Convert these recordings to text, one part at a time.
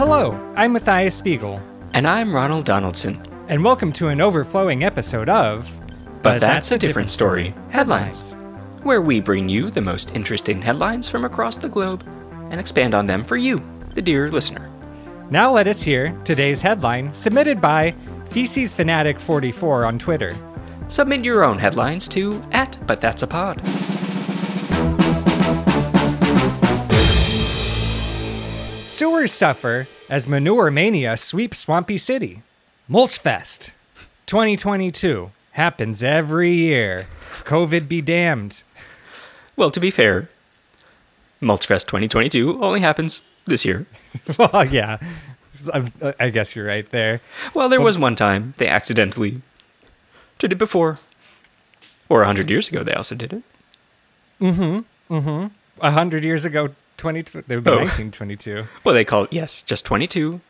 Hello, I'm Matthias Spiegel, And I'm Ronald Donaldson. and welcome to an overflowing episode of. But, that's, a different story. Headlines. Where we bring you the most interesting headlines from across the globe and expand on them for you, the dear listener. Now let us hear today's headline submitted by Feces Fanatic 44 on Twitter. Submit your own headlines to at But That's a Pod. Sewers suffer as manure mania sweeps Swampy City. Mulch Fest 2022 happens every year. COVID be damned. Well, to be fair, Mulchfest 2022 only happens this year. well, yeah, I guess you're right there. Well, there was one time they accidentally did it before. Or a hundred years ago, they also did it. Mm-hmm. Mm-hmm. A hundred years ago, 20, it would be Oh. 1922. Well, they call it, yes, just 22,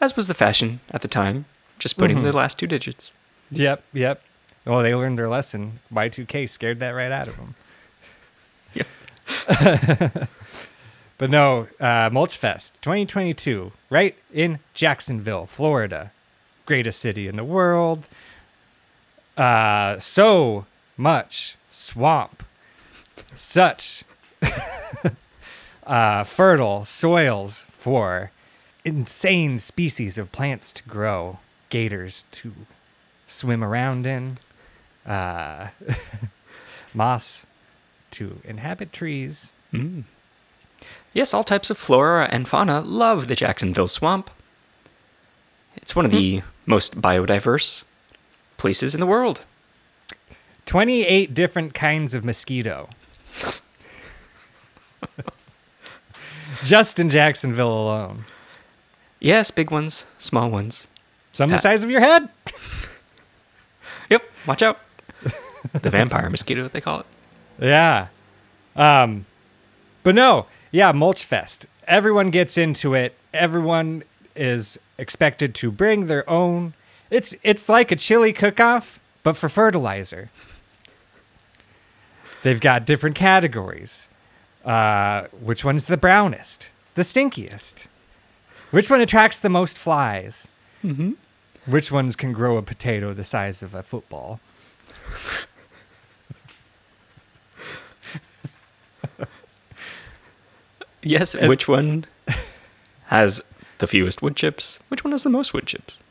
as was the fashion at the time, just putting the last two digits. Yep, yep. Well, they learned their lesson. Y2K scared that right out of them. Yep. But no, uh, Mulch Fest 2022, right in Jacksonville, Florida. Greatest city in the world. Uh, so much swamp. Such uh, fertile soils for insane species of plants to grow, gators to swim around in, uh, moss to inhabit trees. Yes, all types of flora and fauna love the Jacksonville swamp. It's one of the most biodiverse places in the world. 28 different kinds of mosquito. Just in Jacksonville alone. Yes, big ones, small ones. Some the size of your head. Yep, watch out. the vampire mosquito, what they call it. Yeah. Um, but no, yeah, Mulch Fest. Everyone gets into it. Everyone is expected to bring their own. It's it's like a chili cook-off, but for fertilizer. They've got different categories. Uh, which one's the brownest? The stinkiest? Which one attracts the most flies? Mm-hmm. Which ones can grow a potato the size of a football? Yes, which one has the fewest wood chips? Which one has the most wood chips?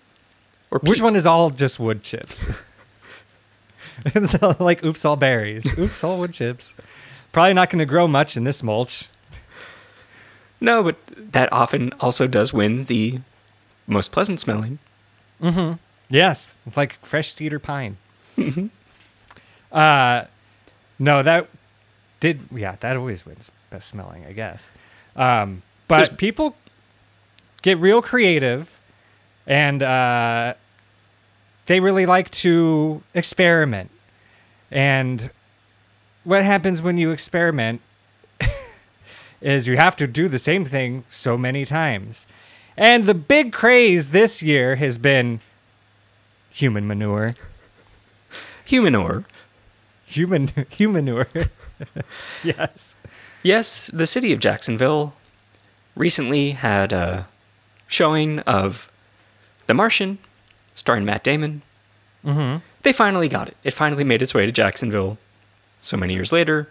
Or Which one is all just wood chips? it's all like oops, all berries. Oops, all wood chips. Probably not going to grow much in this mulch. No, but that often also does win the most pleasant smelling. Yes, it's like fresh cedar pine. Uh, no, that did. Yeah, that always wins best smelling, I guess. Um, but There's- people get real creative, and uh, they really like to experiment. And what happens when you experiment is you have to do the same thing so many times. And the big craze this year has been human manure. Humanure. Human humanure. yes. Yes, the city of Jacksonville recently had a showing of The Martian, starring Matt Damon. Mm-hmm. They finally got it. It finally made its way to Jacksonville so many years later.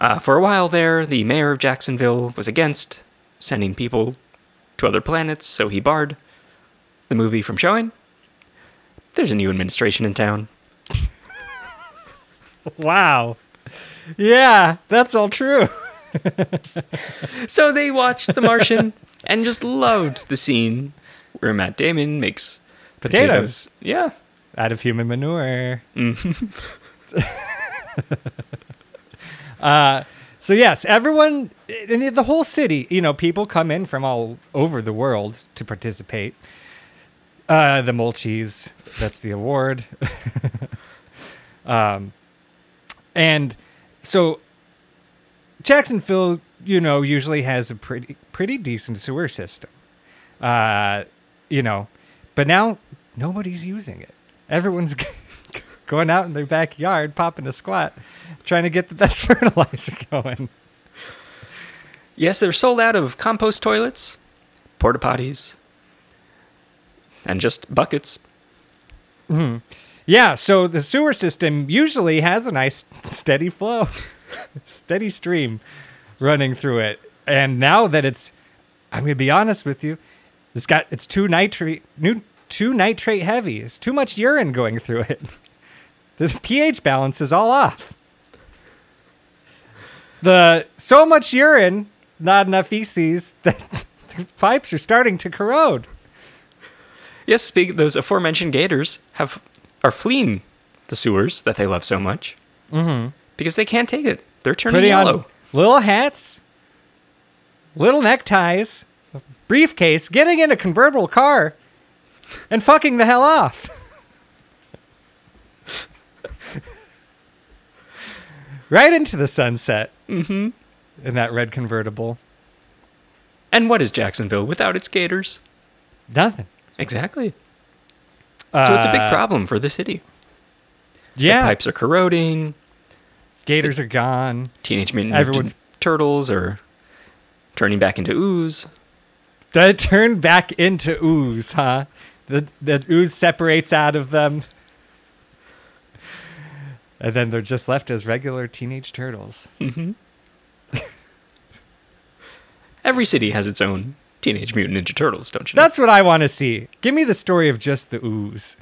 Uh, for a while there, the mayor of Jacksonville was against sending people to other planets, so he barred the movie from showing. There's a new administration in town. Wow. Yeah, that's all true. So they watched The Martian and just loved the scene where Matt Damon makes Potatoes. potatoes. Yeah. Out of human manure. uh, so yes, everyone in the- whole city, you know, people come in from all over the world to participate. Uh, the Mulchies, that's the award. um, and so Jacksonville, you know, usually has a pretty pretty decent sewer system. Uh, you know, but now nobody's using it. Everyone's going out in their backyard, popping a squat, trying to get the best fertilizer going. Yes, they're sold out of compost toilets. porta potties, and just buckets. Hmm. Yeah, so the sewer system usually has a nice steady flow, steady stream running through it. And now that it's, I'm gonna be honest with you, it's got it's too nitrate, new, too nitrate heavy. It's too much urine going through it. The pH balance is all off. The so much urine, not enough feces that the pipes are starting to corrode. Yes, speak, those aforementioned gators have are fleeing the sewers that they love so much mm-hmm. because they can't take it. They're turning putting yellow. little hats, little neckties, briefcase, getting in a convertible car, and fucking the hell off. right into the sunset. Mm-hmm. In that red convertible. And what is Jacksonville without its gators? Nothing. Exactly. so it's a big Uh, problem for the city. Yeah. The pipes are corroding. Gators are gone. Teenage Mutant Everyone's- Ninja Turtles are turning back into ooze. That turn back into ooze, huh? The the ooze separates out of them. And then they're just left as regular teenage turtles. Every city has its own Teenage Mutant Ninja Turtles, don't you? know? That's what I want to see. Give me the story of just the ooze.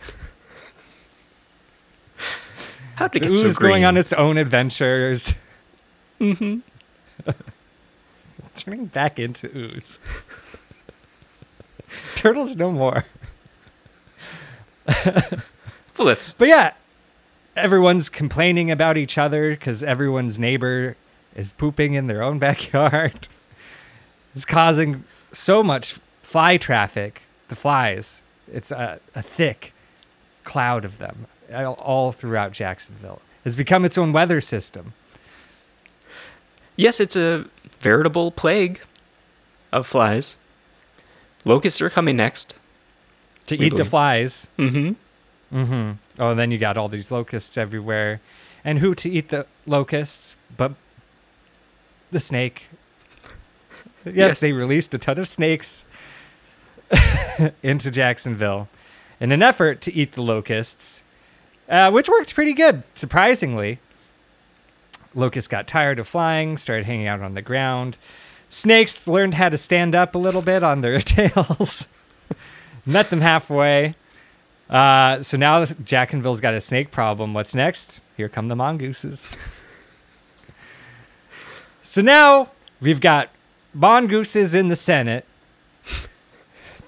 How did it The get so ooze going on its own adventures. Mm-hmm. Turning back into ooze. Turtles no more. Well, that's But yeah, everyone's complaining about each other because everyone's neighbor is pooping in their own backyard. It's causing so much fly traffic. The flies, it's a, a thick cloud of them all- all throughout Jacksonville. It's become its own weather system. yes, it's a veritable plague of flies. Locusts are coming next. To eat the flies. Mm-hmm. Mm-hmm. Oh, and then you got all these locusts everywhere. And who to eat the locusts but the snake? Yes, Yes. they released a ton of snakes into Jacksonville in an effort to eat the locusts, uh, which worked pretty good, surprisingly. Locusts got tired of flying, started hanging out on the ground. Snakes learned how to stand up a little bit on their tails, met them halfway. Uh, so now Jacksonville's got a snake problem. What's next? Here come the mongooses. so now we've got mongooses in the Senate.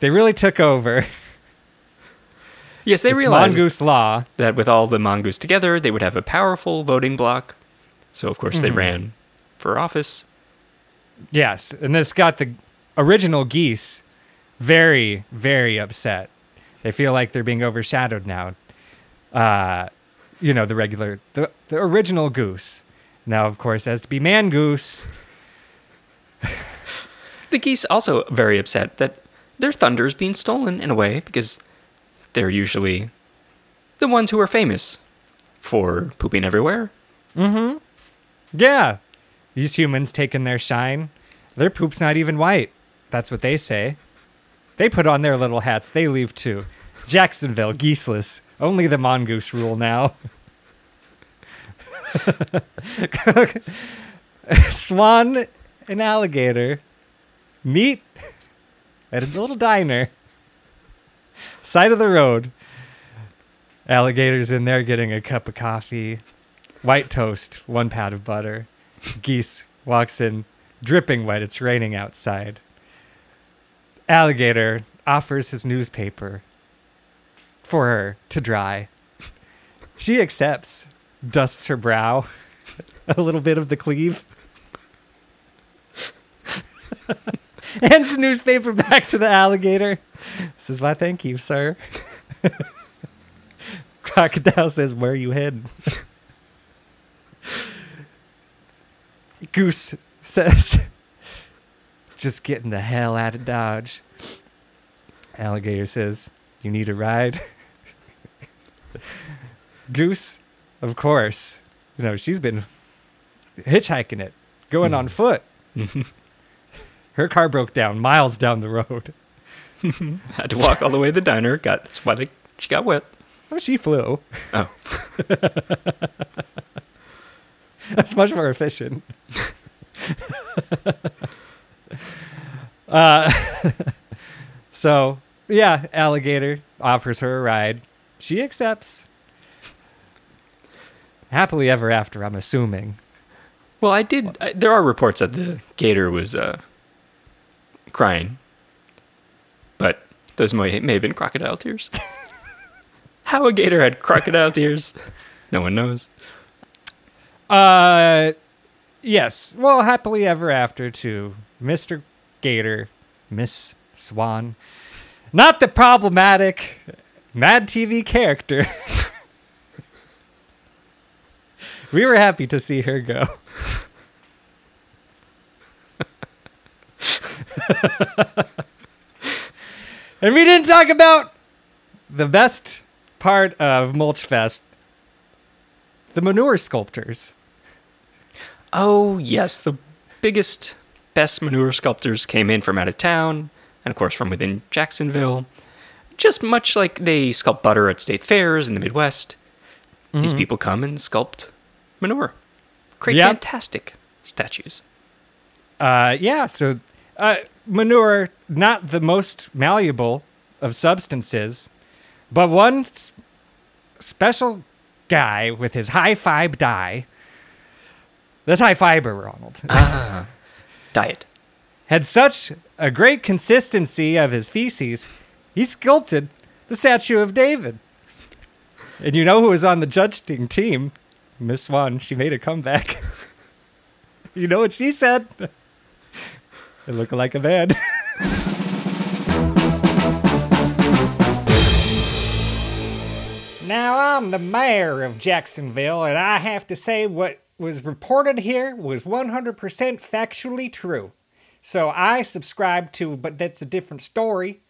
They really took over. Yes, they it's realized mongoose law. that with all the mongoose together, they would have a powerful voting bloc. So, of course, they Mm-hmm. ran for office. Yes, and this got the original geese very, very upset. They feel like they're being overshadowed now. Uh, you know, the regular, the, the original goose. Now, of course, has to be man goose. The geese also very upset that their thunder is being stolen in a way because they're usually the ones who are famous for pooping everywhere. Mm-hmm. Yeah, these humans taking their shine. Their poop's not even white. That's what they say. They put on their little hats. They leave too. Jacksonville, geeseless. Only the mongoose rule now. Swan and alligator meet at a little diner. Side of the road. Alligator's in there getting a cup of coffee. White toast, one pat of butter. Geese walks in, dripping wet. It's raining outside. Alligator offers his newspaper for her to dry. She accepts, dusts her brow, a little bit of the cleave, hands the newspaper back to the alligator. Says, "Why, thank you, sir." Crocodile says, "Where are you heading?" Goose says, "Just getting the hell out of Dodge." Alligator says, "You need a ride." Goose, of course, you know she's been hitchhiking it, going on hmm. foot. Her car broke down miles down the road. Had to walk all the way to the diner. Got that's why they, she got wet. Oh, she flew. Oh, That's much more efficient. Uh, so, yeah, alligator offers her a ride. She accepts. Happily ever after, I'm assuming. well, I did. I, there are reports that the gator was uh, crying, but those may, may have been crocodile tears. How a gator had crocodile tears, no one knows. Uh, yes. Well, happily ever after to Mr. Gator, Miss Swan. Not the problematic Mad TV character. we were happy to see her go. and we didn't talk about the best part of Mulchfest the manure sculptors. Oh, yes, the biggest, best manure sculptors came in from out of town, and of course from within Jacksonville. Just much like they sculpt butter at state fairs in the Midwest, these people come and sculpt manure. Create Yep. fantastic statues. Uh, yeah, so uh, manure, not the most malleable of substances, but one s- special guy with his high fibe dye. That's high fiber, Ronald. Diet. had such a great consistency of his feces, he sculpted the statue of David. And you know who was on the judging team? Miss Swan. She made a comeback. you know what she said? It looked like a man. Now, I'm the mayor of Jacksonville, and I have to say what was reported here was 100% factually true. So I subscribe to But That's a Different Story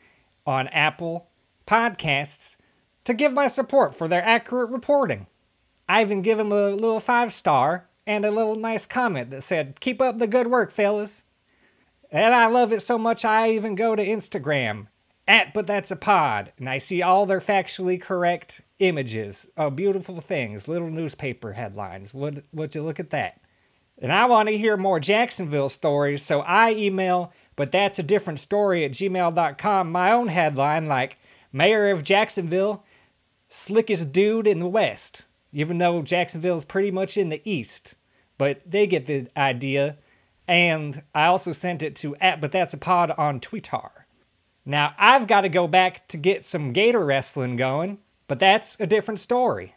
on Apple Podcasts to give my support for their accurate reporting. I even give them a little five star and a little nice comment that said, Keep up the good work, fellas. And I love it so much I even go to Instagram at but that's a pod and I see all their factually correct images of beautiful things, little newspaper headlines. Would would you look at that? And I want to hear more Jacksonville stories, so I email, but that's a different story at gmail.com, my own headline like Mayor of Jacksonville, slickest dude in the West, even though Jacksonville's pretty much in the East. But they get the idea. And I also sent it to at but that's a pod on Twitter. Now I've got to go back to get some gator wrestling going, but that's a different story.